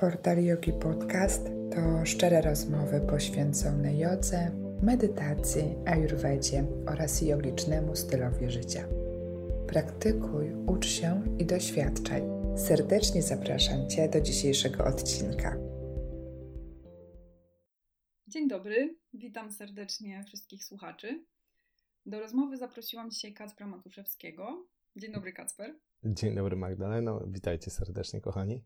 Portal Yogi Podcast to szczere rozmowy poświęcone jodze, medytacji, ayurvedzie oraz jogicznemu stylowi życia. Praktykuj, ucz się i doświadczaj. Serdecznie zapraszam Cię do dzisiejszego odcinka. Dzień dobry, witam serdecznie wszystkich słuchaczy. Do rozmowy zaprosiłam dzisiaj Kacpra Matuszewskiego. Dzień dobry, Kacper. Dzień dobry, Magdaleno. Witajcie serdecznie, kochani.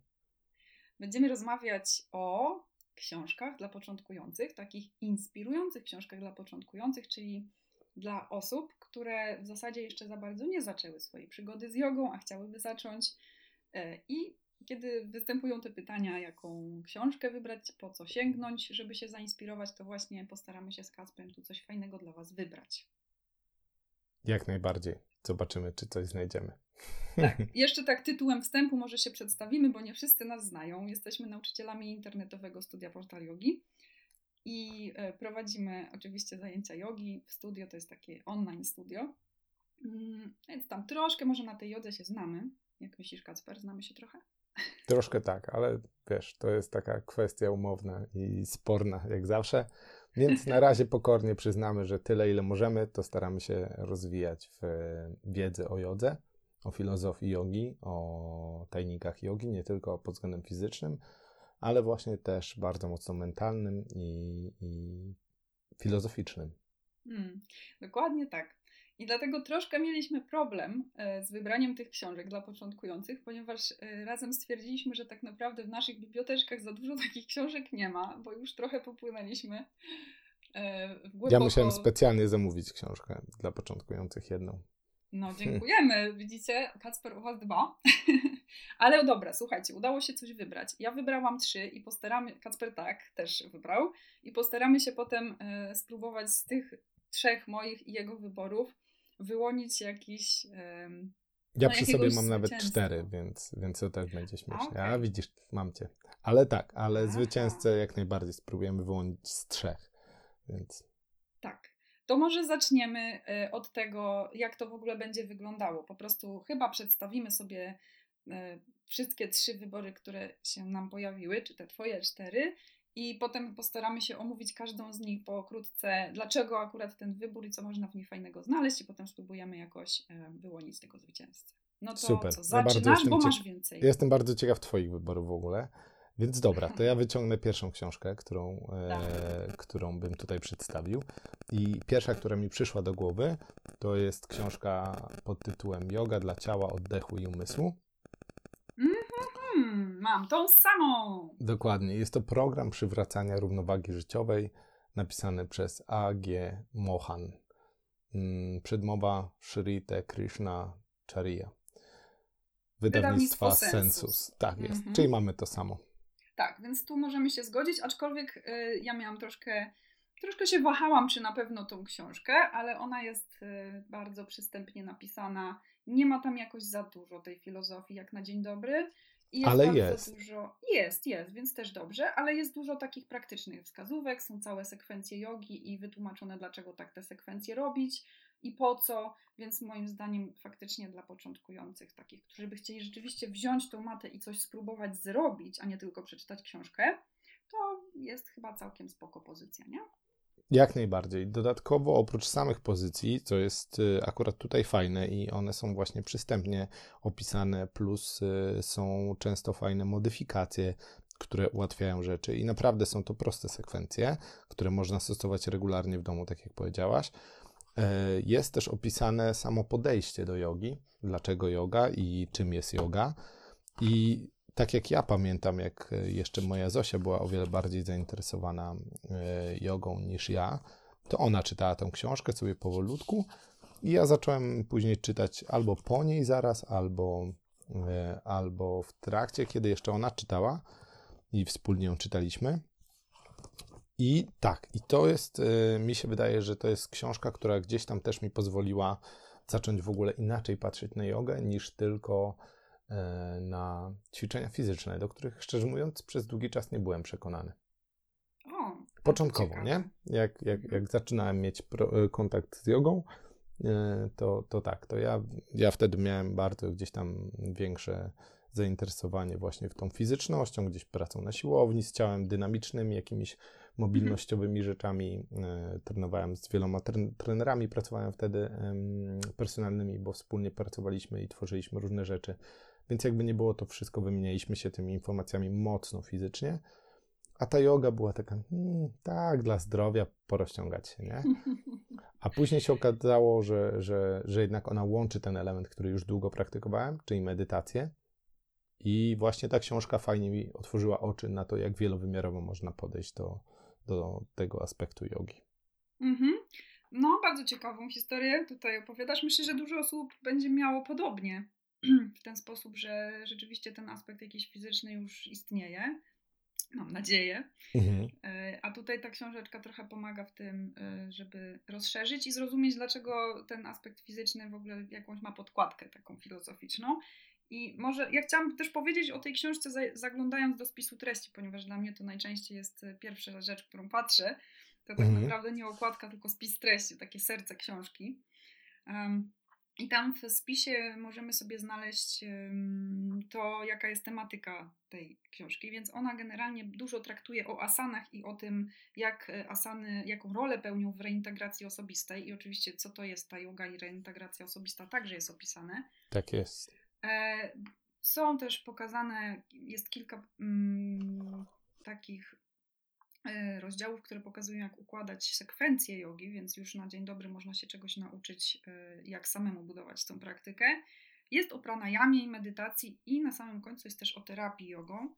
Będziemy rozmawiać o książkach dla początkujących, takich inspirujących książkach dla początkujących, czyli dla osób, które w zasadzie jeszcze za bardzo nie zaczęły swojej przygody z jogą, a chciałyby zacząć. E, I kiedy występują te pytania, jaką książkę wybrać, po co sięgnąć, żeby się zainspirować, to właśnie postaramy się z Kasprem tu coś fajnego dla Was wybrać. Jak najbardziej. Zobaczymy, czy coś znajdziemy. Tak, jeszcze tak tytułem wstępu może się przedstawimy, bo nie wszyscy nas znają. Jesteśmy nauczycielami internetowego studia Portal Yogi i e, prowadzimy oczywiście zajęcia jogi w studio, to jest takie online studio. Mm, więc tam troszkę może na tej jodze się znamy. Jak myślisz, Kacper, znamy się trochę? Troszkę tak, ale wiesz, to jest taka kwestia umowna i sporna, jak zawsze. Więc na razie pokornie przyznamy, że tyle, ile możemy, to staramy się rozwijać w wiedzy o jodze, o filozofii jogi, o tajnikach jogi, nie tylko pod względem fizycznym, ale właśnie też bardzo mocno mentalnym i, i filozoficznym. Hmm, dokładnie tak. I dlatego troszkę mieliśmy problem e, z wybraniem tych książek dla początkujących, ponieważ e, razem stwierdziliśmy, że tak naprawdę w naszych biblioteczkach za dużo takich książek nie ma, bo już trochę popłynęliśmy e, w głęboko... Ja musiałem specjalnie zamówić książkę dla początkujących jedną. No, dziękujemy. Widzicie, Kacper u Was dba. Ale dobra, słuchajcie, udało się coś wybrać. Ja wybrałam trzy i postaramy, Kacper tak, też wybrał, i postaramy się potem spróbować z tych trzech moich i jego wyborów wyłonić jakiś. Um, ja no, przy sobie mam nawet cztery, więc, więc to też będzie śmiesznie. Okay. A widzisz, mam cię. Ale tak, ale Aha. zwycięzcę jak najbardziej spróbujemy wyłonić z trzech. Więc. Tak. To może zaczniemy e, od tego, jak to w ogóle będzie wyglądało. Po prostu chyba przedstawimy sobie e, wszystkie trzy wybory, które się nam pojawiły, czy te twoje cztery, i potem postaramy się omówić każdą z nich pokrótce, dlaczego akurat ten wybór i co można w niej fajnego znaleźć, i potem spróbujemy jakoś e, wyłonić tego zwycięzcę. No to Super. co, zaczynasz, ja bo masz więcej. Jestem bardzo ciekaw Twoich wyborów w ogóle. Więc dobra, to ja wyciągnę pierwszą książkę, którą, e, którą bym tutaj przedstawił. I pierwsza, która mi przyszła do głowy, to jest książka pod tytułem Yoga dla ciała, oddechu i umysłu. Mm-hmm, mam tą samą. Dokładnie. Jest to program przywracania równowagi życiowej napisany przez A.G. Mohan. Mm, przedmowa Shrite Krishna Charya. Wydawnictwa Sensus. Sensus. Tak jest. Mm-hmm. Czyli mamy to samo. Tak, więc tu możemy się zgodzić, aczkolwiek y, ja miałam troszkę, troszkę się wahałam, czy na pewno tą książkę, ale ona jest y, bardzo przystępnie napisana. Nie ma tam jakoś za dużo tej filozofii, jak na dzień dobry. Jest ale jest. Dużo, jest, jest, więc też dobrze, ale jest dużo takich praktycznych wskazówek, są całe sekwencje jogi i wytłumaczone, dlaczego tak te sekwencje robić i po co, więc moim zdaniem faktycznie dla początkujących, takich, którzy by chcieli rzeczywiście wziąć tą matę i coś spróbować zrobić, a nie tylko przeczytać książkę, to jest chyba całkiem spoko pozycja, nie? Jak najbardziej. Dodatkowo oprócz samych pozycji, co jest y, akurat tutaj fajne i one są właśnie przystępnie opisane, plus y, są często fajne modyfikacje, które ułatwiają rzeczy i naprawdę są to proste sekwencje, które można stosować regularnie w domu, tak jak powiedziałaś. E, jest też opisane samo podejście do jogi, dlaczego yoga i czym jest yoga. I tak jak ja pamiętam, jak jeszcze moja Zosia była o wiele bardziej zainteresowana e, jogą niż ja, to ona czytała tę książkę sobie powolutku i ja zacząłem później czytać albo po niej zaraz, albo, e, albo w trakcie, kiedy jeszcze ona czytała i wspólnie ją czytaliśmy. I tak, i to jest, mi się wydaje, że to jest książka, która gdzieś tam też mi pozwoliła zacząć w ogóle inaczej patrzeć na jogę niż tylko na ćwiczenia fizyczne, do których szczerze mówiąc przez długi czas nie byłem przekonany. O, Początkowo, nie? Jak, jak, jak zaczynałem mieć pro, y, kontakt z jogą, to, to tak, to ja, ja wtedy miałem bardzo gdzieś tam większe zainteresowanie właśnie w tą fizycznością, gdzieś pracą na siłowni z ciałem dynamicznym, jakimiś mobilnościowymi mhm. rzeczami. E, trenowałem z wieloma trenerami, pracowałem wtedy personalnymi, bo wspólnie pracowaliśmy i tworzyliśmy różne rzeczy. Więc jakby nie było, to wszystko wymienialiśmy się tymi informacjami mocno fizycznie. A ta yoga była taka, hmm, tak, dla zdrowia porozciągać się, nie? A później się okazało, że, że, że jednak ona łączy ten element, który już długo praktykowałem, czyli medytację. I właśnie ta książka fajnie mi otworzyła oczy na to, jak wielowymiarowo można podejść do, do tego aspektu jogi. Mhm. No, bardzo ciekawą historię tutaj opowiadasz. Myślę, że dużo osób będzie miało podobnie w ten sposób, że rzeczywiście ten aspekt jakiś fizyczny już istnieje. Mam nadzieję. Mhm. E, a tutaj ta książeczka trochę pomaga w tym, e, żeby rozszerzyć i zrozumieć, dlaczego ten aspekt fizyczny w ogóle jakąś ma podkładkę taką filozoficzną. I może ja chciałam też powiedzieć o tej książce, zaglądając do spisu treści, ponieważ dla mnie to najczęściej jest e, pierwsza rzecz, którą patrzę. To tak mhm. naprawdę nie okładka, tylko spis treści, takie serce książki. Um, i tam w spisie możemy sobie znaleźć to, jaka jest tematyka tej książki, więc ona generalnie dużo traktuje o asanach i o tym, jak e, asany, jaką rolę pełnią w reintegracji osobistej i oczywiście co to jest ta yoga i reintegracja osobista także jest opisane. Tak jest. E, są też pokazane, jest kilka mm, takich rozdziałów, które pokazują, jak układać sekwencję jogi, więc już na dzień dobry można się czegoś nauczyć, e, jak samemu budować tą praktykę. Jest o pranayamie i medytacji i na samym końcu jest też o terapii jogą.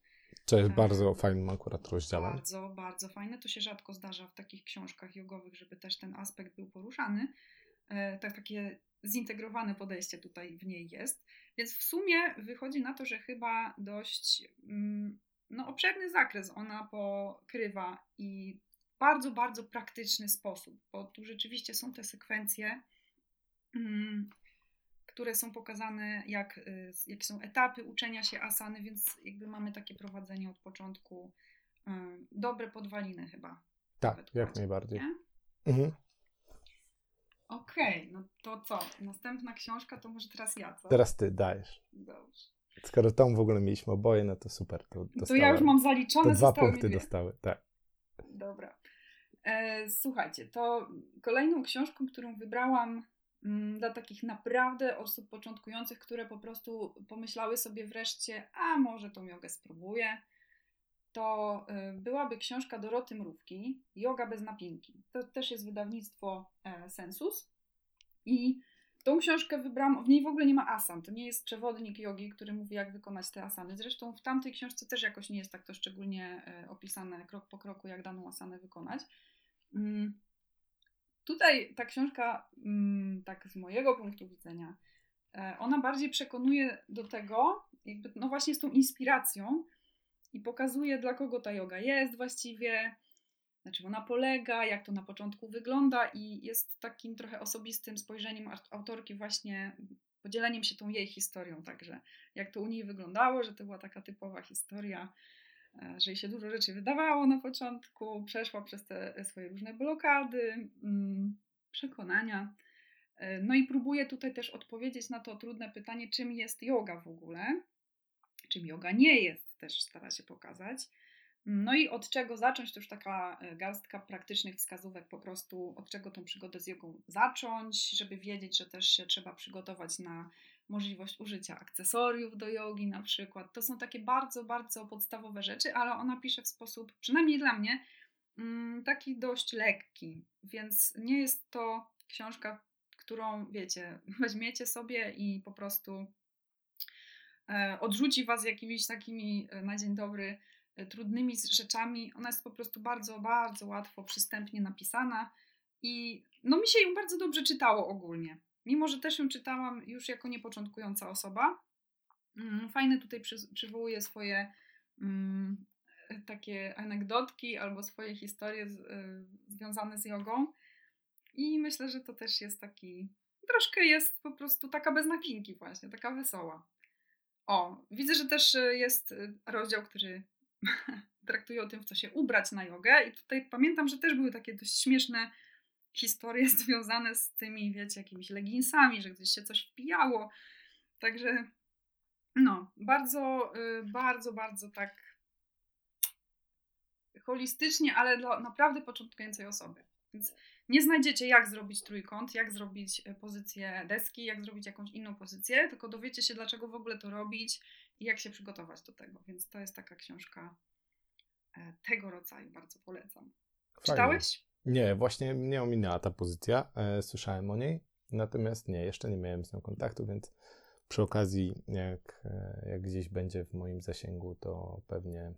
Co jest e, bardzo fajnym akurat rozdziałem. Bardzo, bardzo fajne. To się rzadko zdarza w takich książkach jogowych, żeby też ten aspekt był poruszany. Tak, takie zintegrowane podejście tutaj w niej jest. Więc w sumie wychodzi na to, że chyba dość mm, no, obszerny zakres ona pokrywa i bardzo, bardzo praktyczny sposób, bo tu rzeczywiście są te sekwencje, mm, które są pokazane, jak, y, jakie są etapy uczenia się asany, więc jakby mamy takie prowadzenie od początku. Y, dobre podwaliny chyba. Tak, jak najbardziej. Mhm. Okej, okay, no to co? Następna książka to może teraz ja, co? Teraz ty dajesz. Dobrze. Skoro tą w ogóle mieliśmy oboje, no to super. To, to ja już mam zaliczone. To dwa punkty dostały, tak. Dobra. E, słuchajcie, to kolejną książką, którą wybrałam mm, dla takich naprawdę osób początkujących, które po prostu pomyślały sobie wreszcie, a może tą jogę spróbuję, to y, byłaby książka Doroty Mrówki, Yoga bez napinki. To też jest wydawnictwo e, Sensus i Tą książkę wybrałam, w niej w ogóle nie ma asan, to nie jest przewodnik jogi, który mówi jak wykonać te asany. Zresztą w tamtej książce też jakoś nie jest tak to szczególnie e, opisane krok po kroku, jak daną asanę wykonać. Mm. Tutaj ta książka, mm, tak z mojego punktu widzenia, e, ona bardziej przekonuje do tego, jakby, no właśnie z tą inspiracją i pokazuje, dla kogo ta yoga jest właściwie, na czym ona polega, jak to na początku wygląda i jest takim trochę osobistym spojrzeniem autorki właśnie podzieleniem się tą jej historią, także jak to u niej wyglądało, że to była taka typowa historia, e, że jej się dużo rzeczy wydawało na początku, przeszła przez te swoje różne blokady, mm, przekonania. E, no i próbuję tutaj też odpowiedzieć na to trudne pytanie, czym jest yoga w ogóle, czym yoga nie jest, też stara się pokazać. No i od czego zacząć, to już taka e, garstka praktycznych wskazówek, po prostu od czego tą przygodę z jogą zacząć, żeby wiedzieć, że też się trzeba przygotować na możliwość użycia akcesoriów do jogi na przykład. To są takie bardzo, bardzo podstawowe rzeczy, ale ona pisze w sposób, przynajmniej dla mnie, mm, taki dość lekki, więc nie jest to książka, którą wiecie, weźmiecie sobie i po prostu e, odrzuci was jakimiś takimi e, na dzień dobry trudnymi rzeczami. Ona jest po prostu bardzo, bardzo łatwo, przystępnie napisana i no mi się ją bardzo dobrze czytało ogólnie. Mimo, że też ją czytałam już jako niepoczątkująca osoba. Mm, fajne tutaj przy, przywołuję swoje mm, takie anegdotki albo swoje historie z, y, związane z jogą. I myślę, że to też jest taki, troszkę jest po prostu taka bez napinki właśnie, taka wesoła. O, widzę, że też jest rozdział, który traktuje o tym, w co się ubrać na jogę. I tutaj pamiętam, że też były takie dość śmieszne historie związane z tymi, wiecie, jakimiś leginsami, że gdzieś się coś wpijało. Także No, bardzo, y, bardzo, bardzo tak holistycznie, ale dla naprawdę początkującej osoby. Więc nie znajdziecie, jak zrobić trójkąt, jak zrobić e, pozycję deski, jak zrobić jakąś inną pozycję, tylko dowiecie się, dlaczego w ogóle to robić i jak się przygotować do tego. Więc to jest taka książka e, tego rodzaju, bardzo polecam. Fajnie. Czytałeś? Nie, właśnie mnie ominęła ta pozycja. E, słyszałem o niej, natomiast nie, jeszcze nie miałem z nią kontaktu, więc przy okazji, jak, jak gdzieś będzie w moim zasięgu, to pewnie,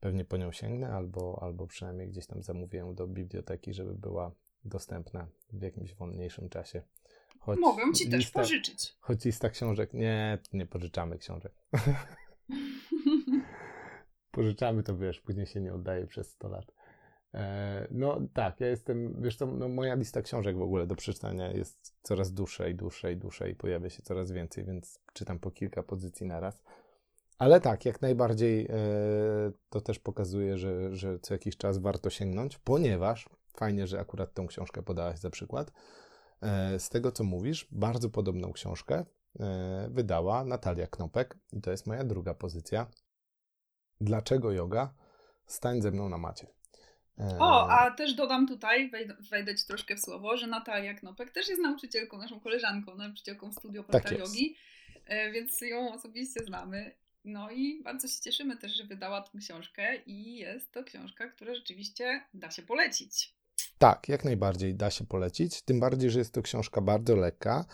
pewnie po nią sięgnę, albo, albo przynajmniej gdzieś tam zamówię do biblioteki, żeby była dostępna w jakimś wolniejszym czasie. Choć Mogę ci też pożyczyć. Choć lista książek. Nie, nie pożyczamy książek. Pożyczamy to wiesz, później się nie oddaje przez 100 lat. E, no tak, ja jestem, wiesz co, no, moja lista książek w ogóle do przeczytania jest coraz dłuższa i dłuższa i dłuższa i pojawia się coraz więcej, więc czytam po kilka pozycji na raz. Ale tak, jak najbardziej e, to też pokazuje, że, że co jakiś czas warto sięgnąć, ponieważ fajnie, że akurat tą książkę podałaś za przykład. E, z tego co mówisz, bardzo podobną książkę wydała Natalia Knopek i to jest moja druga pozycja. Dlaczego yoga? Stań ze mną na macie. O, a też dodam tutaj, wejdę, Ci troszkę w słowo, że Natalia Knopek też jest nauczycielką, naszą koleżanką, nauczycielką w studio tak Jogi, e, więc ją osobiście znamy. No i bardzo się cieszymy też, że wydała tę książkę i jest to książka, która rzeczywiście da się polecić. Tak, jak najbardziej da się polecić, tym bardziej, że jest to książka bardzo lekka,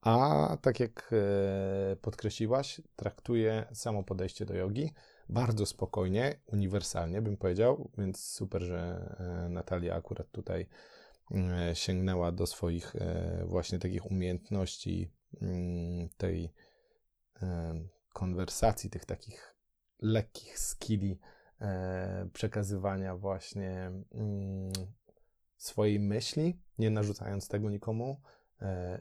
a tak jak e, podkreśliłaś, traktuje samo podejście do jogi bardzo spokojnie, uniwersalnie bym powiedział, więc super, że e, Natalia akurat tutaj e, sięgnęła do swoich właśnie takich umiejętności, mm, tej konwersacji, tych takich lekkich skilli przekazywania właśnie mm, swojej myśli, nie narzucając tego nikomu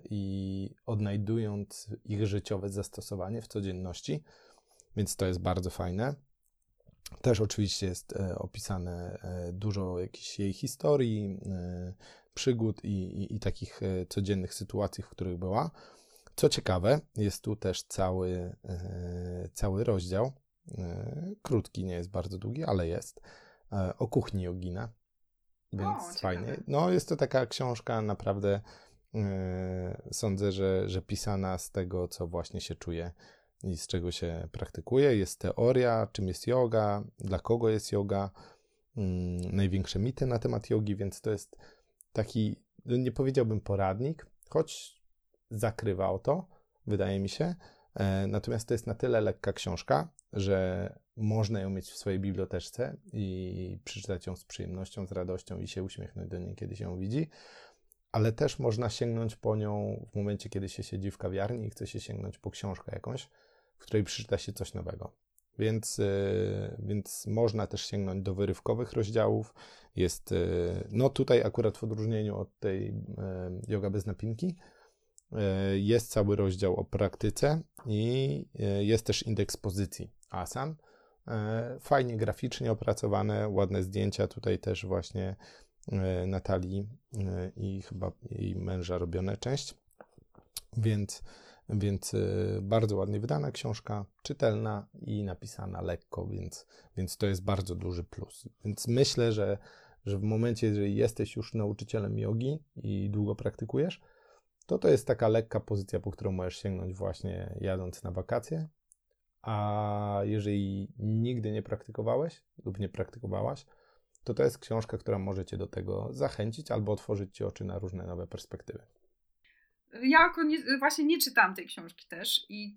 i odnajdując ich życiowe zastosowanie w codzienności. Więc to jest bardzo fajne. Też oczywiście jest e, opisane e, dużo jakiejś jej historii, e, przygód i, i, i takich e, codziennych sytuacji, w których była. Co ciekawe, jest tu też cały, e, cały rozdział, e, krótki, nie jest bardzo długi, ale jest, o kuchni jogina, więc o, fajnie. No, jest to taka książka naprawdę, sądzę, że, że pisana z tego, co właśnie się czuje i z czego się praktykuje. Jest teoria, czym jest yoga, dla kogo jest yoga, mm, największe mity na temat jogi, więc to jest taki, no nie powiedziałbym poradnik, choć zakrywa o to, wydaje mi się. E, natomiast to jest na tyle lekka książka, że można ją mieć w swojej biblioteczce i przeczytać ją z przyjemnością, z radością i się uśmiechnąć do niej, kiedy się ją widzi. Ale też można sięgnąć po nią w momencie, kiedy się siedzi w kawiarni i chce się sięgnąć po książkę jakąś w której przeczyta się coś nowego. Więc, y, więc można też sięgnąć do wyrywkowych rozdziałów. Jest, y, no tutaj akurat w odróżnieniu od tej y, yoga bez napinki, jest cały rozdział o praktyce i jest też indeks pozycji asan. Fajnie graficznie opracowane, ładne zdjęcia. Tutaj też właśnie Natalii i chyba jej męża robione część. Więc więc bardzo ładnie wydana książka, czytelna i napisana lekko, więc, więc to jest bardzo duży plus. Więc myślę, że, że w momencie, jeżeli jesteś już nauczycielem jogi i długo praktykujesz, to to jest taka lekka pozycja, po którą możesz sięgnąć właśnie jadąc na wakacje. A jeżeli nigdy nie praktykowałeś lub nie praktykowałaś, to to jest książka, która może cię do tego zachęcić albo otworzyć ci oczy na różne nowe perspektywy. Ja nie, właśnie nie czytam tej książki też i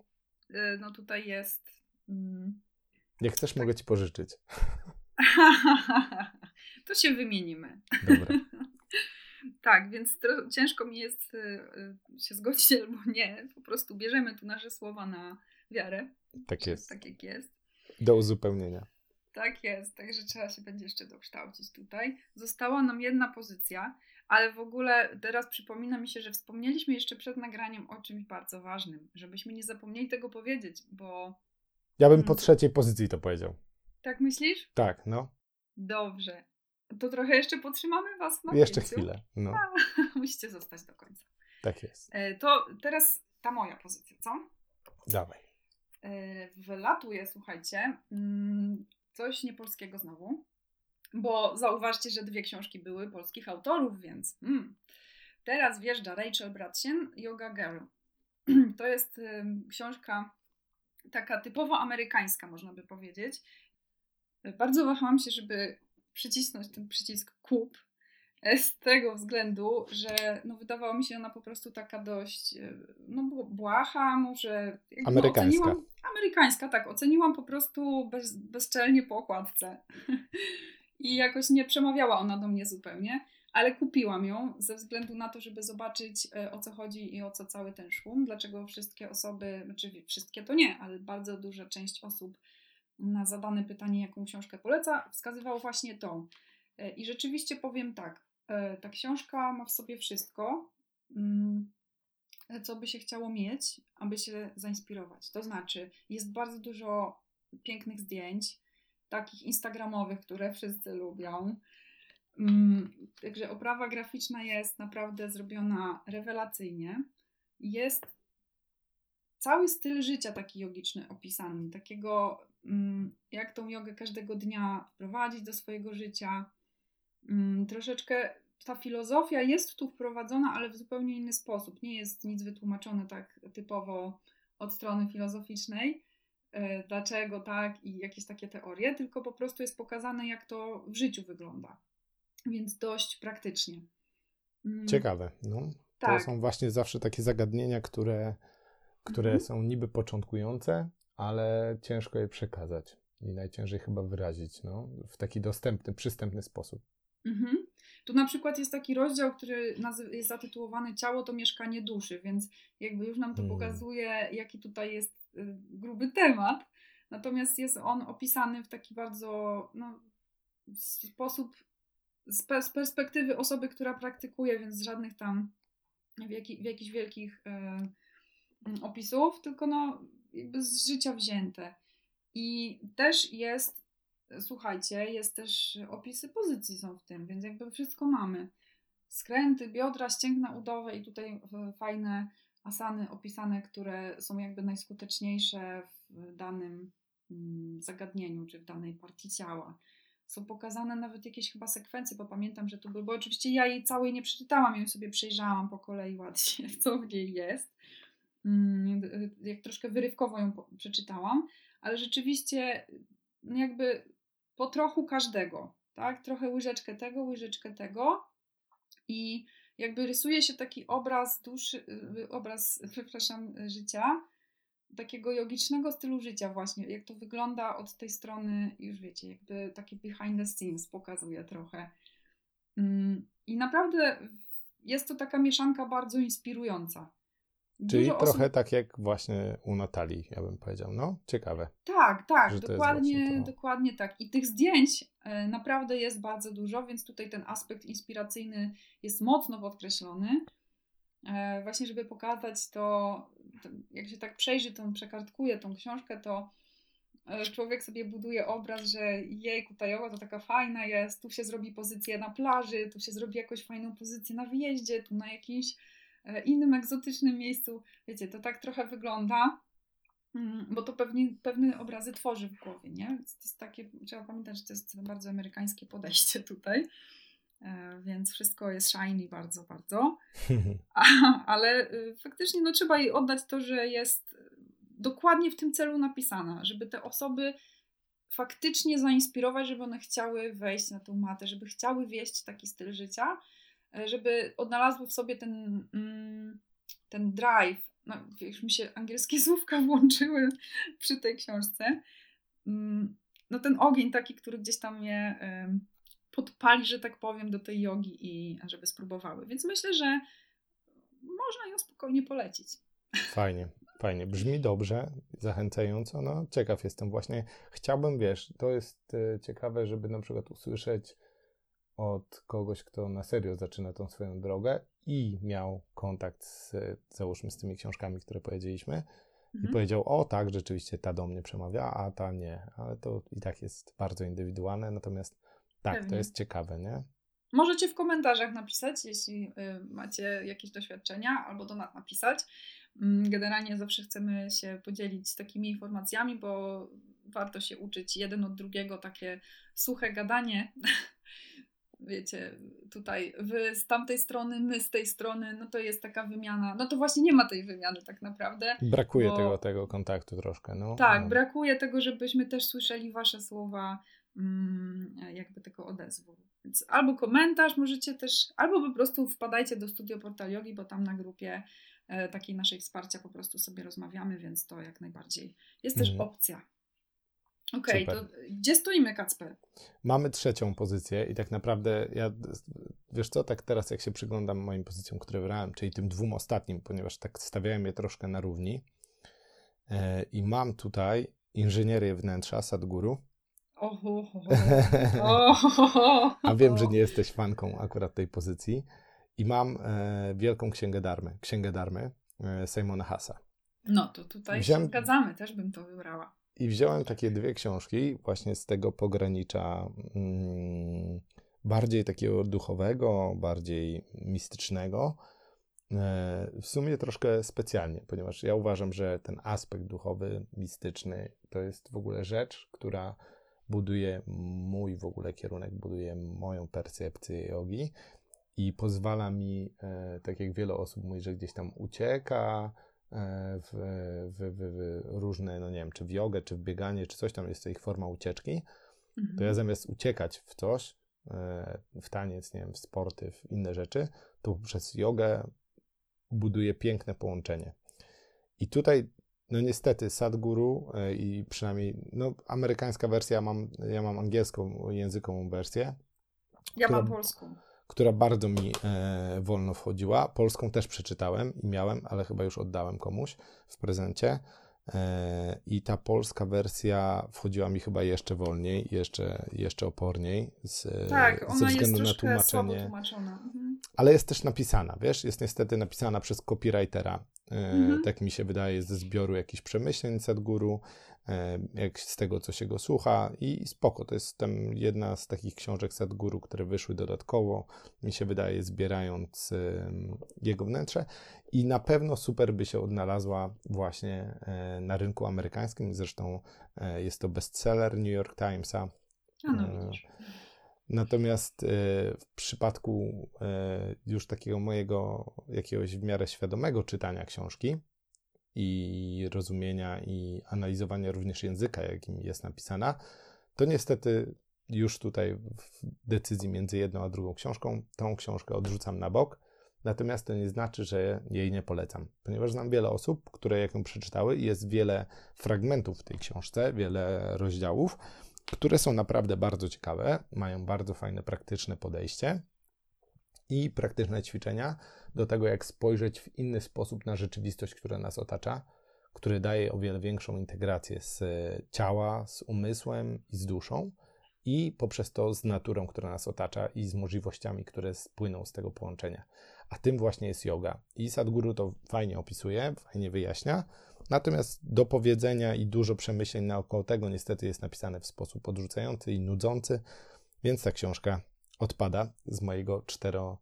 e, no tutaj jest... Mm, Jak chcesz, tak. mogę ci pożyczyć. to się wymienimy. Dobra. tak, więc to, ciężko mi jest y, się zgodzić albo nie. Po prostu bierzemy tu nasze słowa na wiarę. Tak jest. Tak jak jest. Do uzupełnienia. Tak jest, także trzeba się będzie jeszcze dokształcić tutaj. Została nam jedna pozycja, ale w ogóle teraz przypomina mi się, że wspomnieliśmy jeszcze przed nagraniem o czymś bardzo ważnym, żebyśmy nie zapomnieli tego powiedzieć, bo. Ja bym po hmm. trzeciej pozycji to powiedział. Tak myślisz? Tak, no. Dobrze. To trochę jeszcze potrzymamy Was na Jeszcze chwilę. No. A, musicie zostać do końca. Tak jest. E, to teraz ta moja pozycja, co? Dawaj. E, wylatuje, słuchajcie, mm, coś niepolskiego znowu, bo zauważcie, że dwie książki były polskich autorów, więc mm. teraz wjeżdża Rachel Bradsien, Yoga Girl. To jest książka taka typowo amerykańska, można by powiedzieć. Bardzo wahałam się, żeby przycisnąć ten przycisk kup, z tego względu, że no, wydawała mi się ona po prostu taka dość e, no, błaha, może amerykańska. Oceniłam, amerykańska, tak. Oceniłam po prostu bez, bezczelnie po okładce. I jakoś nie przemawiała ona do mnie zupełnie, ale kupiłam ją ze względu na to, żeby zobaczyć e, o co chodzi i o co cały ten szum, dlaczego wszystkie osoby, znaczy wszystkie to nie, ale bardzo duża część osób na zadane pytanie, jaką książkę poleca, wskazywało właśnie tą. E, I rzeczywiście powiem tak, ta książka ma w sobie wszystko, mm, co by się chciało mieć, aby się zainspirować. To znaczy, jest bardzo dużo pięknych zdjęć, takich instagramowych, które wszyscy lubią. Mm, także oprawa graficzna jest naprawdę zrobiona rewelacyjnie. Jest cały styl życia taki jogiczny opisany, takiego mm, jak tą jogę każdego dnia wprowadzić do swojego życia. Mm, troszeczkę ta filozofia jest tu wprowadzona, ale w zupełnie inny sposób. Nie jest nic wytłumaczone tak typowo od strony filozoficznej, e, dlaczego tak i jakieś takie teorie, tylko po prostu jest pokazane, jak to w życiu wygląda. Więc dość praktycznie. Mm. Ciekawe. No. Tak. To są właśnie zawsze takie zagadnienia, które które mhm. są niby początkujące, ale ciężko je przekazać i najciężej chyba wyrazić no, w taki dostępny, przystępny sposób. Mhm. Tu na przykład jest taki rozdział, który jest zatytułowany Ciało to mieszkanie duszy, więc jakby już nam to hmm. pokazuje, jaki tutaj jest y, gruby temat. Natomiast jest on opisany w taki bardzo no, sposób, z, perspektywy osoby, która praktykuje, więc żadnych tam w, jaki, w jakichś wielkich. Y, Mm, opisów, tylko no jakby z życia wzięte. I też jest, słuchajcie, jest też opisy pozycji są w tym, więc jakby wszystko mamy. Skręty, biodra, ścięgna udowe i tutaj fajne asany opisane, które są jakby najskuteczniejsze w danym mm, zagadnieniu, czy w danej partii ciała. Są pokazane nawet jakieś chyba sekwencje, bo pamiętam, że tu były, bo oczywiście ja jej całej nie przeczytałam, ją sobie przejrzałam po kolei ładnie, co w niej jest. Mm, jak troszkę wyrywkowo ją przeczytałam, ale rzeczywiście no jakby po trochu każdego, tak? Trochę łyżeczkę tego, łyżeczkę tego i jakby rysuje się taki obraz duszy, y, obraz, przepraszam, życia, takiego jogicznego stylu życia właśnie, jak to wygląda od tej strony, już wiecie, jakby taki behind the scenes pokazuje trochę. Mm, I naprawdę jest to taka mieszanka bardzo inspirująca. Czyli trochę osób... tak jak właśnie u Natalii, ja bym powiedział. No, ciekawe. Tak, tak, dokładnie, dokładnie tak. I tych zdjęć e, naprawdę jest bardzo dużo, więc tutaj ten aspekt inspiracyjny jest mocno podkreślony. E, właśnie, żeby pokazać to, jak się tak przejrzy, tą przekartkuje tą książkę, to e, człowiek sobie buduje obraz, że jej kutajowa to taka fajna jest, tu się zrobi pozycję na plaży, tu się zrobi jakąś fajną pozycję na wyjeździe, tu na jakimś E, innym egzotycznym miejscu. Wiecie, to tak trochę wygląda, mm, bo to pewnie, pewne obrazy tworzy w głowie, nie? Więc to jest takie, trzeba pamiętać, że to jest bardzo amerykańskie podejście tutaj. E, więc wszystko jest shiny bardzo, bardzo. A, ale y, faktycznie no, trzeba jej oddać to, że jest dokładnie w tym celu napisana, żeby te osoby faktycznie zainspirować, żeby one chciały wejść na tą matę, żeby chciały wieść taki styl życia E, żeby odnalazły w sobie ten, mm, ten drive. No, już mi się angielskie słówka włączyły przy tej książce. Mm, no ten ogień taki, który gdzieś tam je podpali, że tak powiem, do tej jogi i żeby spróbowały. Więc myślę, że można ją spokojnie polecić. Fajnie, fajnie. Brzmi dobrze, zachęcająco. No, ciekaw jestem właśnie. Chciałbym, wiesz, to jest e, ciekawe, żeby na przykład usłyszeć od kogoś, kto na serio zaczyna tą swoją drogę i miał kontakt z, załóżmy, z tymi książkami, które powiedzieliśmy mhm. i powiedział, o tak, rzeczywiście ta do mnie przemawia, a ta nie, ale to i tak jest bardzo indywidualne, natomiast tak, Pewnie. to jest ciekawe, nie? Możecie w komentarzach napisać, jeśli y, macie jakieś doświadczenia, albo do nas napisać. Mm, generalnie zawsze chcemy się podzielić takimi informacjami, bo warto się uczyć jeden od drugiego, takie suche gadanie. Wiecie, tutaj wy z tamtej strony, my z tej strony, no to jest taka wymiana. No to właśnie nie ma tej wymiany tak naprawdę. Brakuje bo... tego, tego kontaktu troszkę. No. Tak, no. brakuje tego, żebyśmy też słyszeli Wasze słowa, mm, jakby tego odezwu. Więc albo komentarz możecie też, albo po prostu wpadajcie do Studio Portal Yogi, bo tam na grupie e, takiej naszej wsparcia po prostu sobie rozmawiamy, więc to jak najbardziej jest też mhm. opcja. Okej, okay, to gdzie stoimy, Kacper? Mamy trzecią pozycję i tak naprawdę ja, wiesz co, tak teraz jak się przyglądam moim pozycjom, które wybrałem, czyli tym dwóm ostatnim, ponieważ tak stawiałem je troszkę na równi e, i mam tutaj inżynierię wnętrza Sadguru. Oho, A wiem, że nie jesteś fanką akurat tej pozycji. I mam e, Wielką Księgę Darmy, Księgę Darmy e, Simona Hasa. No to tutaj Wziąłem... się zgadzamy, też bym to wybrała. I wziąłem takie dwie książki właśnie z tego pogranicza mm, bardziej takiego duchowego, bardziej mistycznego. E, w sumie troszkę specjalnie, ponieważ ja uważam, że ten aspekt duchowy, mistyczny to jest w ogóle rzecz, która buduje mój w ogóle kierunek, buduje moją percepcję jogi i pozwala mi, e, tak jak wiele osób mówi, że gdzieś tam ucieka, E, w, w, w, różne, no nie wiem, czy w jogę, czy w bieganie, czy coś tam jest to ich forma ucieczki, mhm. to ja zamiast uciekać w coś, e, w taniec, nie wiem, w sporty, w inne rzeczy, to przez jogę buduję piękne połączenie. I tutaj, no niestety, Sadhguru e, i przynajmniej, no amerykańska wersja, mam, ja mam angielską językową wersję. Ja która, mam polską która bardzo mi e, wolno wchodziła. Polską też przeczytałem i miałem, ale chyba już oddałem komuś w prezencie. E, I ta polska wersja wchodziła mi chyba jeszcze wolniej, jeszcze, jeszcze oporniej. Z, tak, ona ze względu jest na tłumaczenie. tłumaczona. Mhm. Ale jest też napisana, wiesz? Jest niestety napisana przez copywritera. E, mhm. Tak mi się wydaje, ze zbioru jakichś przemyśleń Sadguru. E, jak z tego, co się go słucha i spoko, to jest tam jedna z takich książek Sadguru, które wyszły dodatkowo, mi się wydaje, zbierając jego wnętrze i na pewno super by się odnalazła właśnie e, na rynku amerykańskim, zresztą jest to bestseller New York Timesa. A no, Natomiast w przypadku już takiego mojego jakiegoś w miarę świadomego czytania książki, i rozumienia i analizowania również języka, jakim jest napisana, to niestety już tutaj w decyzji między jedną a drugą książką tą książkę odrzucam na bok. Natomiast to nie znaczy, że jej nie polecam, ponieważ znam wiele osób, które jak ją przeczytały i jest wiele fragmentów w tej książce, wiele rozdziałów, które są naprawdę bardzo ciekawe, mają bardzo fajne praktyczne podejście i praktyczne ćwiczenia do tego, jak spojrzeć w inny sposób na rzeczywistość, która nas otacza, który daje o wiele większą integrację z ciała, z umysłem i z duszą, i poprzez to z naturą, która nas otacza i z możliwościami, które spłyną z tego połączenia. A tym właśnie jest yoga. I Sadhguru to fajnie opisuje, fajnie wyjaśnia. Natomiast do powiedzenia i dużo przemyśleń naokoło tego niestety jest napisane w sposób odrzucający i nudzący, więc ta książka odpada z mojego cztero,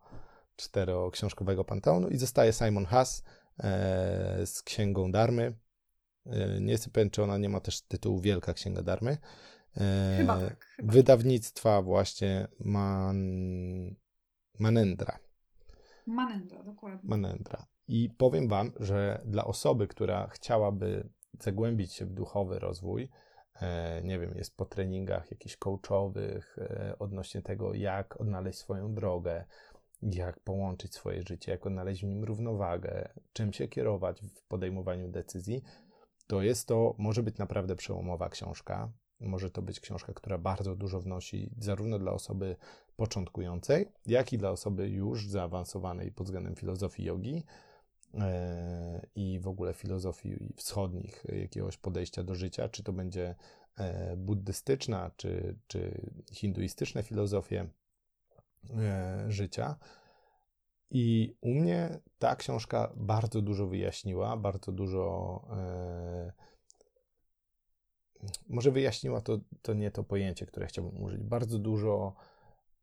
czteroksiążkowego panteonu i zostaje Simon Haas e, z Księgą Darmy. E, nie jestem pewien, czy ona nie ma też tytułu Wielka Księga Darmy. E, chyba tak. Chyba. Wydawnictwa właśnie Man... Manendra. Manendra, dokładnie. Manendra. I powiem Wam, że dla osoby, która chciałaby zagłębić się w duchowy rozwój, E, nie wiem, jest po treningach jakichś coachowych e, odnośnie tego, jak odnaleźć swoją drogę, jak połączyć swoje życie, jak odnaleźć w nim równowagę, czym się kierować w podejmowaniu decyzji, to jest to, może być naprawdę przełomowa książka. Może to być książka, która bardzo dużo wnosi zarówno dla osoby początkującej, jak i dla osoby już zaawansowanej pod względem filozofii jogi i w ogóle filozofii wschodnich, jakiegoś podejścia do życia, czy to będzie e, buddystyczna, czy, czy hinduistyczne filozofie e, życia. I u mnie ta książka bardzo dużo wyjaśniła, bardzo dużo. może wyjaśniła to, to nie to pojęcie, które chciałbym użyć. Bardzo dużo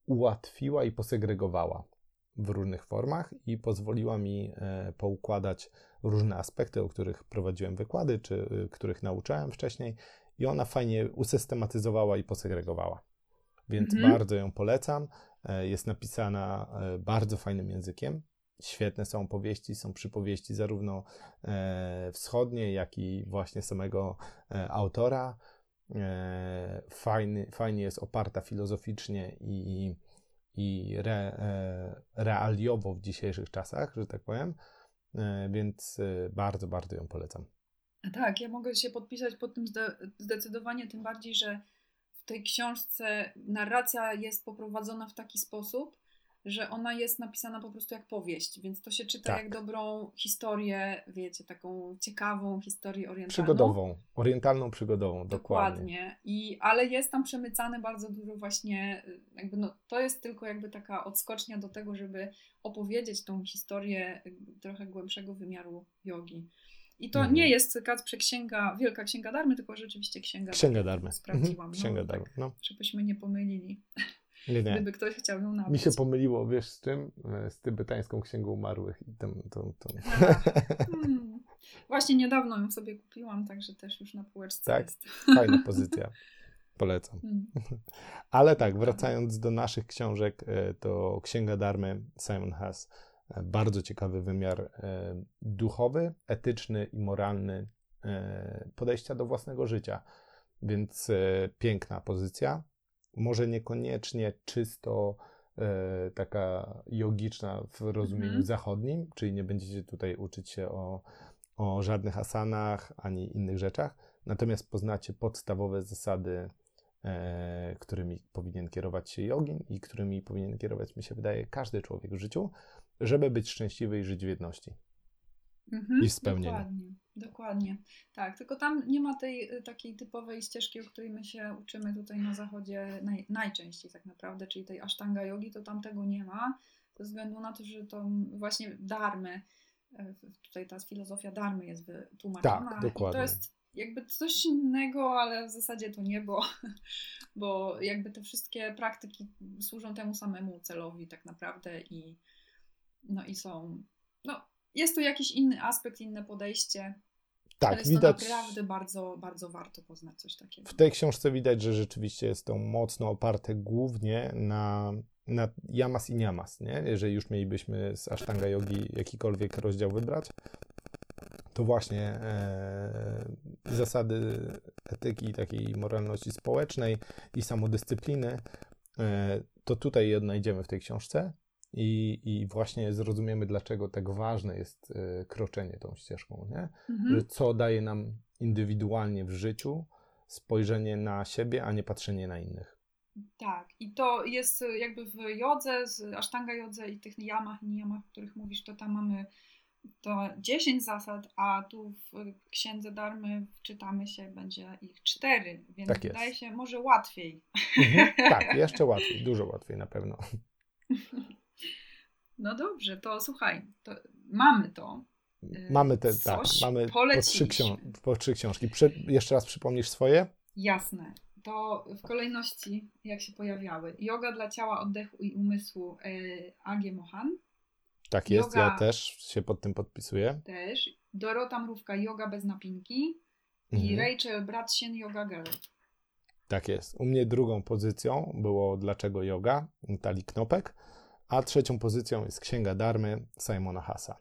ułatwiła i posegregowała w różnych formach i pozwoliła mi e, poukładać różne aspekty, o których prowadziłem wykłady, czy y, których nauczałem wcześniej, i ona fajnie usystematyzowała i posegregowała. Więc mhm. bardzo ją polecam. E, jest napisana e, bardzo fajnym językiem. Świetne są powieści, są przypowieści zarówno wschodnie, jak i właśnie samego autora. Fajny, fajnie jest oparta filozoficznie i i re, e, realiowo w dzisiejszych czasach, że tak powiem, e, więc e, bardzo, bardzo ją polecam. Tak, ja mogę się podpisać pod tym zdecydowanie, tym bardziej, że w tej książce narracja jest poprowadzona w taki sposób, że ona jest napisana po prostu jak powieść, więc to się czyta tak. jak dobrą historię, wiecie, taką ciekawą historię orientalną. Przygodową, orientalną przygodową, dokładnie. dokładnie. I, ale jest tam przemycane bardzo dużo właśnie, jakby no, to jest tylko jakby taka odskocznia do tego, żeby opowiedzieć tą historię trochę głębszego wymiaru jogi. I to mhm. nie jest Kacprze księga, wielka księga darmy, tylko rzeczywiście księga Księga darmy. Sprawdziłam. Mhm. Księga no, darmy, tak, no. Żebyśmy nie pomylili. Nie, nie. Gdyby ktoś chciał ją nabyć. Mi się pomyliło, wiesz z czym? E, z tybetańską księgą umarłych. I tą, tą, tą. Hmm. Właśnie niedawno ją sobie kupiłam, także też już na półeczce tak? jest. Fajna pozycja. Polecam. Hmm. Ale tak, wracając do naszych książek, e, to Księga Darmy Simon Has. E, bardzo ciekawy wymiar duchowy, etyczny i moralny podejścia do własnego życia. Więc piękna pozycja może niekoniecznie czysto e, taka jogiczna w rozumieniu mm -hmm. zachodnim, czyli nie będziecie tutaj uczyć się o, o żadnych asanach ani innych rzeczach, natomiast poznacie podstawowe zasady, e, którymi powinien kierować się jogin i którymi powinien kierować, mi się wydaje, każdy człowiek w życiu, żeby być szczęśliwy i żyć w jedności. Mhm, I spełnieniu. Dokładnie, dokładnie. Tak, tylko tam nie ma tej y, takiej typowej ścieżki, o której my się uczymy tutaj na zachodzie naj, najczęściej tak naprawdę, czyli tej asztanga yogi, to tam tego nie ma, ze względu na to, że to właśnie darmy, y, tutaj ta filozofia darmy jest wytłumaczona. Tak, dokładnie. I to jest jakby coś innego, ale w zasadzie to nie, bo, bo jakby te wszystkie praktyki służą temu samemu celowi tak naprawdę i no i są, no jest to jakiś inny aspekt, inne podejście. Tak, jest widać. To naprawdę bardzo, bardzo warto poznać coś takiego. W tej książce widać, że rzeczywiście jest to mocno oparte głównie na, na yamas i niamas, nie? Jeżeli już mielibyśmy z Ashtanga Yogi jakikolwiek rozdział wybrać, to właśnie e, zasady etyki, takiej moralności społecznej i samodyscypliny, e, to tutaj je odnajdziemy w tej książce. I, I właśnie zrozumiemy, dlaczego tak ważne jest y, kroczenie tą ścieżką, nie? Mhm. Że co daje nam indywidualnie w życiu spojrzenie na siebie, a nie patrzenie na innych. Tak, i to jest y, jakby w jodze, z asztanga jodze i tych jamach i nijamach, o których mówisz, to tam mamy to 10 zasad, a tu w księdze darmy wczytamy się, będzie ich 4, więc tak wydaje się może łatwiej. Mhm, tak, jeszcze łatwiej, dużo łatwiej na pewno. No dobrze, to słuchaj, to mamy to. Y, mamy te, tak, mamy po trzy, po trzy książki. Prze jeszcze raz przypomnisz swoje? Jasne. To w kolejności, jak się pojawiały. Yoga dla ciała, oddechu i umysłu y, A.G. Mohan. Tak jest, Yoga, ja też się pod tym podpisuję. Też. Dorota Mrówka, Yoga bez napinki. Mhm. I Rachel Bradsien, Yoga Girl. Tak jest. U mnie drugą pozycją było Dlaczego Yoga, Natalii Knopek a trzecią pozycją jest Księga Darmy Simona Hasa.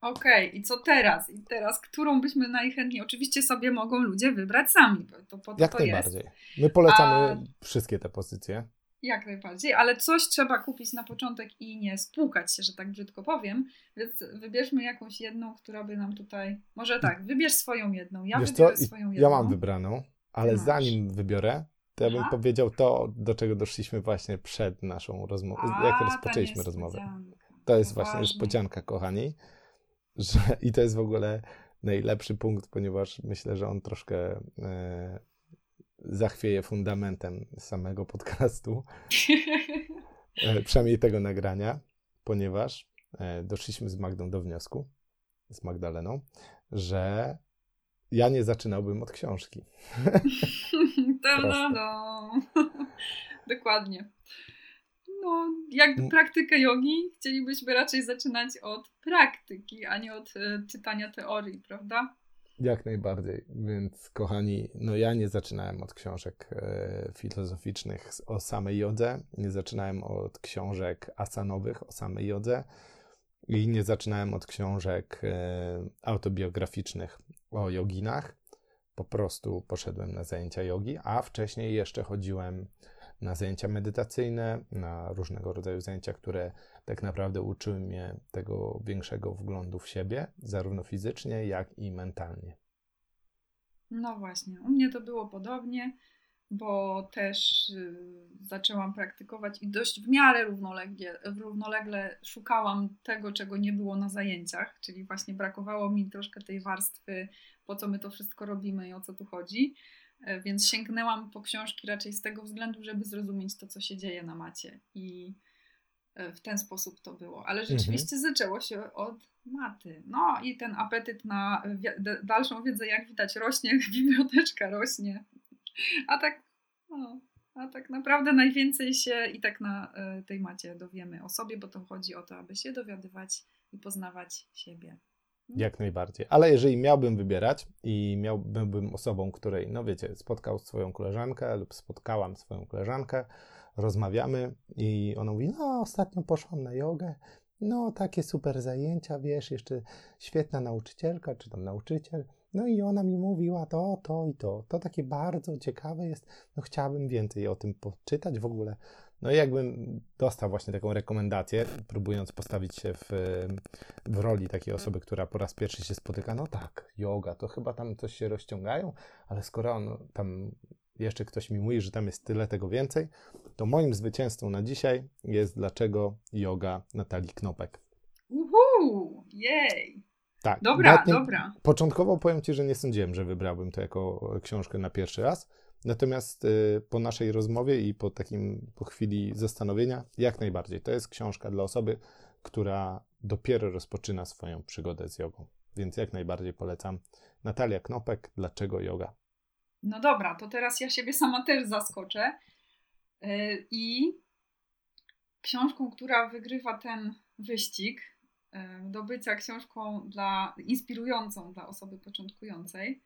Okej, okay, i co teraz? I teraz, którą byśmy najchętniej, oczywiście sobie mogą ludzie wybrać sami, bo to po to Jak to najbardziej. Jest. My polecamy a... wszystkie te pozycje. Jak najbardziej, ale coś trzeba kupić na początek i nie spłukać się, że tak brzydko powiem, więc wybierzmy jakąś jedną, która by nam tutaj... Może tak, wybierz swoją jedną, ja Wiesz wybiorę co? swoją jedną. Ja mam wybraną, ale zanim wybiorę, to ja bym Aha. powiedział to, do czego doszliśmy właśnie przed naszą rozmową, jak rozpoczęliśmy rozmowę. To jest właśnie niespodzianka, kochani. Że, I to jest w ogóle najlepszy punkt, ponieważ myślę, że on troszkę e, zachwieje fundamentem samego podcastu. E, przynajmniej tego nagrania, ponieważ e, doszliśmy z Magdą do wniosku, z Magdaleną, że ja nie zaczynałbym od książki. no, no. Dokładnie. no, jakby praktykę jogi chcielibyśmy raczej zaczynać od praktyki, a nie od e, czytania teorii, prawda? Jak najbardziej. Więc, kochani, no ja nie zaczynałem od książek e, filozoficznych o samej jodze, nie zaczynałem od książek asanowych o samej jodze i nie zaczynałem od książek e, autobiograficznych o joginach. Po prostu poszedłem na zajęcia jogi, a wcześniej jeszcze chodziłem na zajęcia medytacyjne, na różnego rodzaju zajęcia, które tak naprawdę uczyły mnie tego większego wglądu w siebie, zarówno fizycznie, jak i mentalnie. No właśnie, u mnie to było podobnie, bo też y, zaczęłam praktykować i dość w miarę równolegle, równolegle szukałam tego, czego nie było na zajęciach, czyli właśnie brakowało mi troszkę tej warstwy, po co my to wszystko robimy i o co tu chodzi. E, więc sięgnęłam po książki raczej z tego względu, żeby zrozumieć to, co się dzieje na macie. I e, w ten sposób to było. Ale mhm. rzeczywiście mhm. zaczęło się od maty. No i ten apetyt na dalszą wiedzę, jak widać, rośnie, biblioteczka rośnie. A tak, no, a tak naprawdę najwięcej się i tak na e, tej macie dowiemy o sobie, bo to chodzi o to, aby się dowiadywać i poznawać siebie. Jak najbardziej. Ale jeżeli miałbym wybierać i miałbym osobą, której, no wiecie, spotkał swoją koleżankę lub spotkałam swoją koleżankę, rozmawiamy i ona mówi, no ostatnio poszłam na jogę, no takie super zajęcia, wiesz, jeszcze świetna nauczycielka, czy tam nauczyciel, no i ona mi mówiła to, to i to. To takie bardzo ciekawe jest, no chciałabym więcej o tym poczytać w ogóle. No i jakbym dostał właśnie taką rekomendację, próbując postawić się w, w roli takiej osoby, która po raz pierwszy się spotyka, no tak, yoga, to chyba tam coś się rozciągają, ale skoro on tam jeszcze ktoś mi mówi, że tam jest tyle tego więcej, to moim zwycięstwem na dzisiaj jest dlaczego yoga Natalii Knopek. Uhu, jej! Tak. Dobra, dobra. Początkowo powiem Ci, że nie sądziłem, że wybrałbym to jako książkę na pierwszy raz, Natomiast y, po naszej rozmowie i po takim, po chwili zastanowienia, jak najbardziej. To jest książka dla osoby, która dopiero rozpoczyna swoją przygodę z jogą. Więc jak najbardziej polecam. Natalia Knopek, Dlaczego yoga? No dobra, to teraz ja siebie sama też zaskoczę. Y, I książką, która wygrywa ten wyścig do bycia książką dla, inspirującą dla osoby początkującej,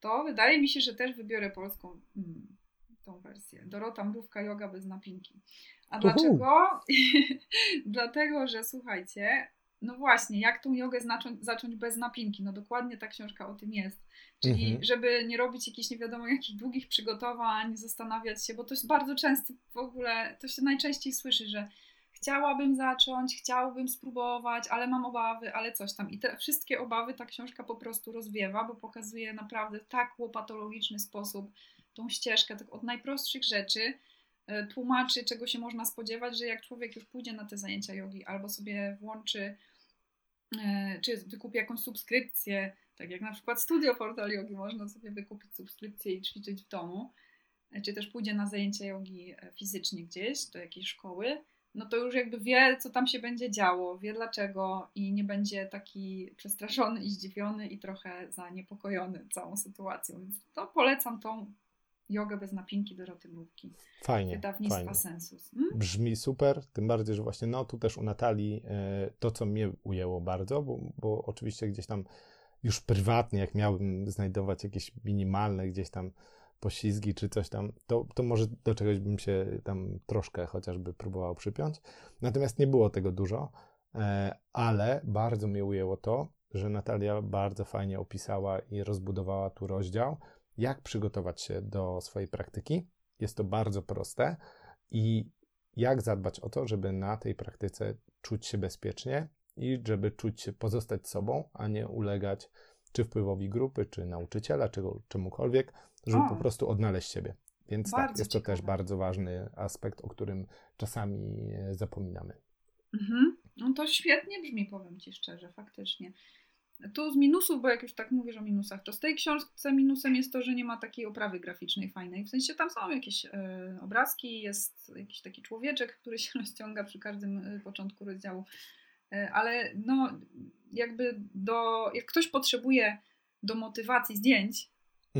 to wydaje mi się, że też wybiorę polską hmm, tą wersję. Dorota Mrówka Yoga bez napinki. A dlaczego? Dlatego, że słuchajcie, no właśnie, jak tą jogę zacząć, zacząć bez napinki? No dokładnie ta książka o tym jest. Czyli mhm. żeby nie robić jakichś nie wiadomo jakich długich przygotowań, zastanawiać się, bo to jest bardzo często w ogóle, to się najczęściej słyszy, że chciałabym zacząć, chciałbym spróbować, ale mam obawy, ale coś tam. I te wszystkie obawy ta książka po prostu rozwiewa, bo pokazuje naprawdę tak łopatologiczny sposób tą ścieżkę, tak od najprostszych rzeczy e, tłumaczy, czego się można spodziewać, że jak człowiek już pójdzie na te zajęcia jogi albo sobie włączy, e, czy wykupi jakąś subskrypcję, tak jak na przykład Studio Portal Jogi, można sobie wykupić subskrypcję i ćwiczyć w domu, e, czy też pójdzie na zajęcia jogi fizycznie gdzieś, do jakiejś szkoły, no to już jakby wie, co tam się będzie działo, wie dlaczego i nie będzie taki przestraszony i zdziwiony i trochę zaniepokojony całą sytuacją. Więc to polecam tą jogę bez napinki Doroty Mrówki. Fajnie, Wydawnictwa fajnie. Sensus. Hmm? Brzmi super, tym bardziej, że właśnie no tu też u Natalii e, to, co mnie ujęło bardzo, bo, bo oczywiście gdzieś tam już prywatnie, jak miałbym znajdować jakieś minimalne gdzieś tam poślizgi czy coś tam, to, to może do czegoś bym się tam troszkę chociażby próbował przypiąć. Natomiast nie było tego dużo, e, ale bardzo mnie ujęło to, że Natalia bardzo fajnie opisała i rozbudowała tu rozdział, jak przygotować się do swojej praktyki. Jest to bardzo proste i jak zadbać o to, żeby na tej praktyce czuć się bezpiecznie i żeby czuć się, pozostać sobą, a nie ulegać czy wpływowi grupy, czy nauczyciela, czy czemukolwiek, żeby o. po prostu odnaleźć siebie. Więc tak, bardzo tak, jest ciekawe. to też bardzo ważny aspekt, o którym czasami e, zapominamy. Mhm. No to świetnie brzmi, powiem Ci szczerze, faktycznie. Tu z minusów, bo jak już tak mówisz o minusach, to z tej książce minusem jest to, że nie ma takiej oprawy graficznej fajnej. W sensie tam są jakieś y, obrazki, jest jakiś taki człowieczek, który się rozciąga przy każdym y, początku rozdziału, y, ale no jakby do, jak ktoś potrzebuje do motywacji zdjęć,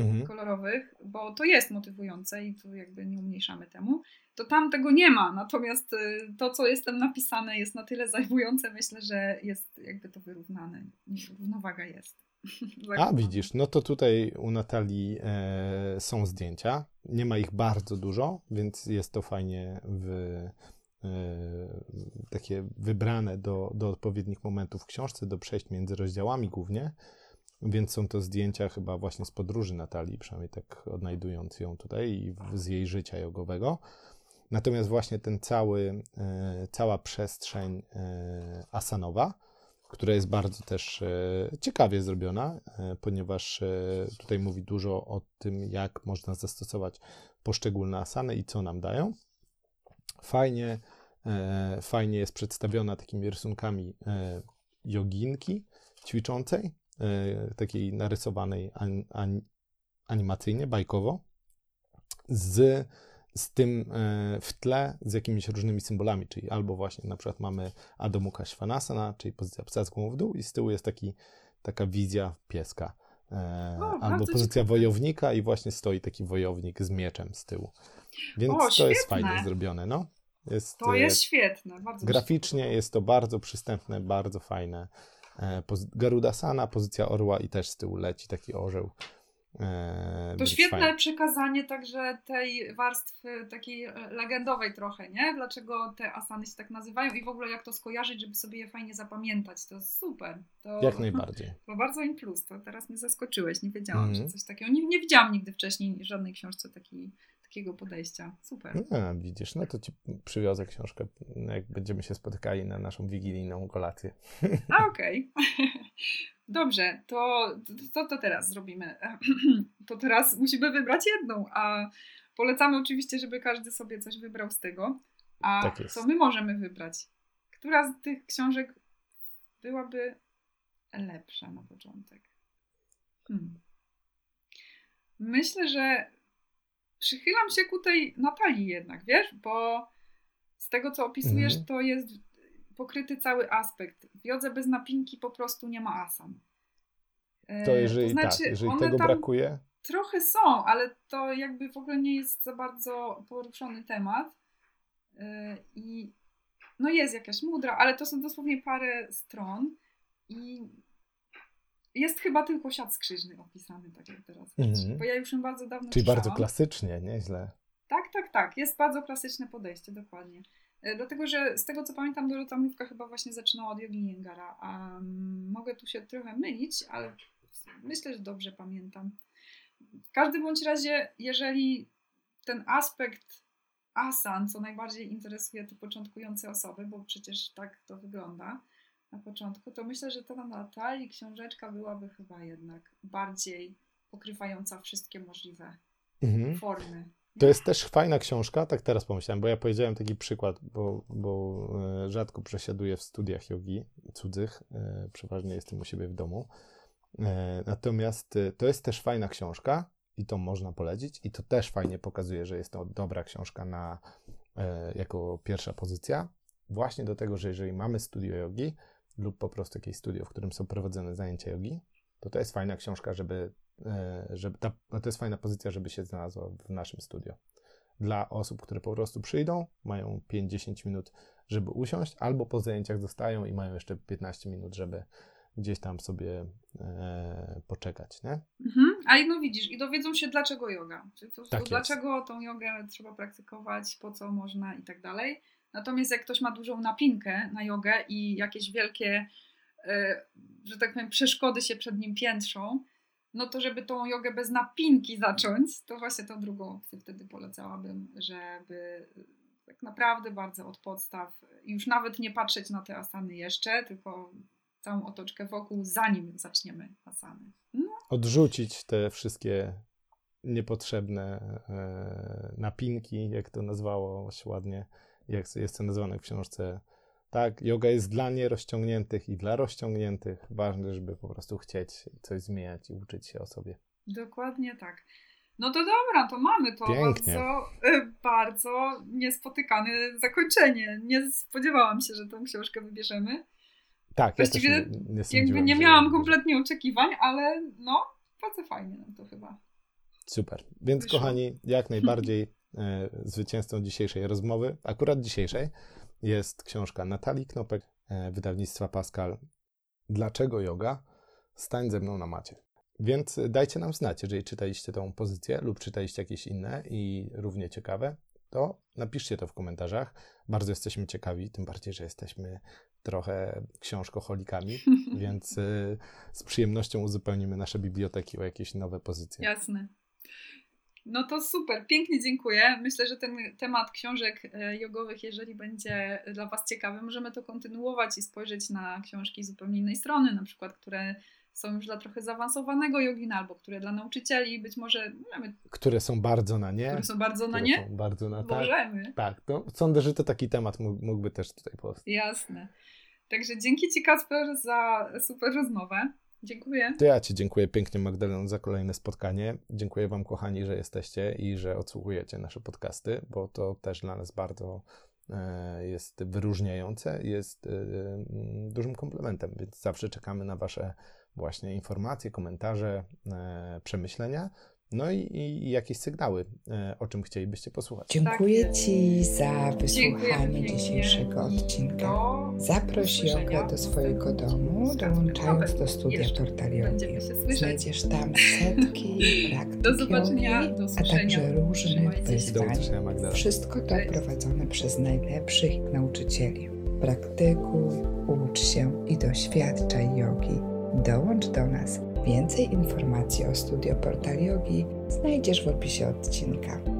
mhm. kolorowych, bo to jest motywujące i tu jakby nie umniejszamy temu, to tam tego nie ma. Natomiast y, to, co jest tam napisane, jest na tyle zajmujące, myślę, że jest jakby to wyrównane. Równowaga jest. A widzisz, no to tutaj u Natalii e, są zdjęcia. Nie ma ich bardzo dużo, więc jest to fajnie e, takie wybrane do, do odpowiednich momentów w książce, do przejść między rozdziałami głównie. Więc są to zdjęcia chyba właśnie z podróży Natalii, przynajmniej tak odnajdując ją tutaj i z jej życia jogowego. Natomiast właśnie ten cały, e, cała przestrzeń e, asanowa, która jest bardzo też e, ciekawie zrobiona, ponieważ tutaj mówi dużo o tym, jak można zastosować poszczególne asany i co nam dają. Fajnie, fajnie jest przedstawiona takimi rysunkami joginki ćwiczącej, takiej narysowanej animacyjnie, bajkowo, z z tym e, w tle z jakimiś różnymi symbolami, czyli albo właśnie na przykład mamy Adho Mukha Svanasana, czyli pozycja psa z głową w dół i z tyłu jest taki, taka wizja pieska. E, o, albo pozycja ciekawe. wojownika i właśnie stoi taki wojownik z mieczem z tyłu. Więc o, to świetne. jest fajnie zrobione, no. Jest, to jest e, świetne. Bardzo graficznie świetne. jest to bardzo przystępne, bardzo fajne. Garudasana, pozycja orła i też z tyłu leci taki orzeł. E, to świetne fajnie. przekazanie także tej warstwy takiej e, legendowej trochę, nie? Dlaczego te asany się tak nazywają i w ogóle jak to skojarzyć, żeby sobie je fajnie zapamiętać. To jest super. To, jak najbardziej. To bardzo im plus. To teraz mnie zaskoczyłeś. Nie wiedziałam, mm. że mhm. coś takiego. Nie, nie widziałam nigdy wcześniej żadnej książce takiej takiego podejścia. Super. No, widzisz, no to ci przywiozę książkę, jak będziemy się spotykali na naszą wigilijną kolację. A, okej. Okay. Dobrze, to, to, to teraz zrobimy. To teraz musimy wybrać jedną, a polecamy oczywiście, żeby każdy sobie coś wybrał z tego. A tak co my możemy wybrać? Która z tych książek byłaby lepsza na początek? Hmm. Myślę, że przychylam się ku tej Natalii jednak, wiesz, bo z tego, co opisujesz, mm. to jest pokryty cały aspekt. W jodze bez napinki po prostu nie ma asan. To e, jeżeli, to znaczy, tak, jeżeli tego brakuje? Trochę są, ale to jakby w ogóle nie jest za bardzo poruszony temat. E, I no jest jakaś mudra, ale to są dosłownie parę stron i jest chyba tylko siat skrzyżny opisany, tak jak teraz. Mm-hmm. Bo ja już ją bardzo dawno Czyli bardzo klasycznie, nieźle. Tak, tak, tak. Jest bardzo klasyczne podejście, dokładnie. E, dlatego, że z tego co pamiętam, Dorota Mrówka chyba właśnie zaczynała od Jogi Jengara. A mogę tu się trochę mylić, ale myślę, że dobrze pamiętam. W każdym bądź razie, jeżeli ten aspekt asan, co najbardziej interesuje te początkujące osoby, bo przecież tak to wygląda na początku, to myślę, że ta Natalii książeczka byłaby chyba jednak bardziej pokrywająca wszystkie możliwe mhm. formy. To jest też fajna książka, tak teraz pomyślałem, bo ja powiedziałem taki przykład, bo, bo e, rzadko przesiaduję w studiach jogi cudzych, e, przeważnie jestem u siebie w domu. E, natomiast to jest też fajna książka i to można polecić i to też fajnie pokazuje, że jest to dobra książka na, jako pierwsza pozycja. Właśnie do tego, że jeżeli mamy studio jogi lub po prostu jakieś studio, w którym są prowadzone zajęcia jogi, to to jest fajna książka, żeby E, żeby ta, to jest fajna pozycja, żeby się znalazła w naszym studio. Dla osób, które po prostu przyjdą, mają 5-10 minut, żeby usiąść, albo po zajęciach zostają i mają jeszcze 15 minut, żeby gdzieś tam sobie e, poczekać, nie? Mhm. A no widzisz, i dowiedzą się dlaczego yoga, czyli to, tak dlaczego tą jogę trzeba praktykować, po co można i tak dalej. Natomiast jak ktoś ma dużą napinkę na jogę i jakieś wielkie, e, że tak powiem, przeszkody się przed nim piętrzą, no to żeby tą jogę bez napinki zacząć, to właśnie tą drugą opcję wtedy polecałabym, żeby tak naprawdę bardzo od podstaw, już nawet nie patrzeć na te asany jeszcze, tylko całą otoczkę wokół, zanim zaczniemy asany. No. Odrzucić te wszystkie niepotrzebne e, napinki, jak to nazwało się ładnie, jak jest to nazwane w książce tak, yoga jest dla nierozciągniętych i dla rozciągniętych. Ważne, żeby po prostu chcieć coś zmieniać i uczyć się o sobie. Dokładnie tak. No to dobra, to mamy to Pięknie. bardzo, e, bardzo niespotykane zakończenie. Nie spodziewałam się, że tą książkę wybierzemy. Tak, Właściwie ja nie, nie jakby nie miałam kompletnie oczekiwań, ale no, bardzo fajnie nam to chyba Super. Więc Wyszło. kochani, jak najbardziej zwycięzcą dzisiejszej rozmowy, akurat dzisiejszej, jest książka Natalii Knopek, e, wydawnictwa Pascal. Dlaczego yoga? Stań ze mną na macie. Więc dajcie nam znać, jeżeli czytaliście tą pozycję lub czytaliście jakieś inne i równie ciekawe, to napiszcie to w komentarzach. Bardzo jesteśmy ciekawi, tym bardziej, że jesteśmy trochę książkoholikami, więc y, z przyjemnością uzupełnimy nasze biblioteki o jakieś nowe pozycje. Jasne. No to super, pięknie dziękuję. Myślę, że ten temat książek e, jogowych, jeżeli będzie dla Was ciekawy, możemy to kontynuować i spojrzeć na książki z zupełnie innej strony, na przykład, które są już dla trochę zaawansowanego jogina, albo które dla nauczycieli być może... Mamy, które są bardzo na nie. Które są bardzo na nie? bardzo na tak. Możemy. Tak, to sądzę, że to taki temat mógłby też tutaj powstać. Jasne. Także dzięki Ci Kasper za super rozmowę. Dziękuję. To ja Ci dziękuję pięknie Magdaleno za kolejne spotkanie. Dziękuję Wam kochani, że jesteście i że odsłuchujecie nasze podcasty, bo to też dla nas bardzo e, jest wyróżniające, jest e, dużym komplementem, więc zawsze czekamy na Wasze właśnie informacje, komentarze, e, przemyślenia. No i, i, jakieś sygnały, e, o czym chcielibyście posłuchać. Dziękuję tak. Ci za wysłuchanie dzisiejszego odcinka. Zaproś jogę do swojego domu, dołączając do studia Portaliogi. Znajdziesz tam setki praktyk do zobaczenia, do a także różnych wyzwań. Wszystko to prowadzone przez najlepszych nauczycieli. Praktykuj, ucz się i doświadczaj jogi. Dołącz do nas. Więcej informacji o Studio Portal Yogi znajdziesz w opisie odcinka.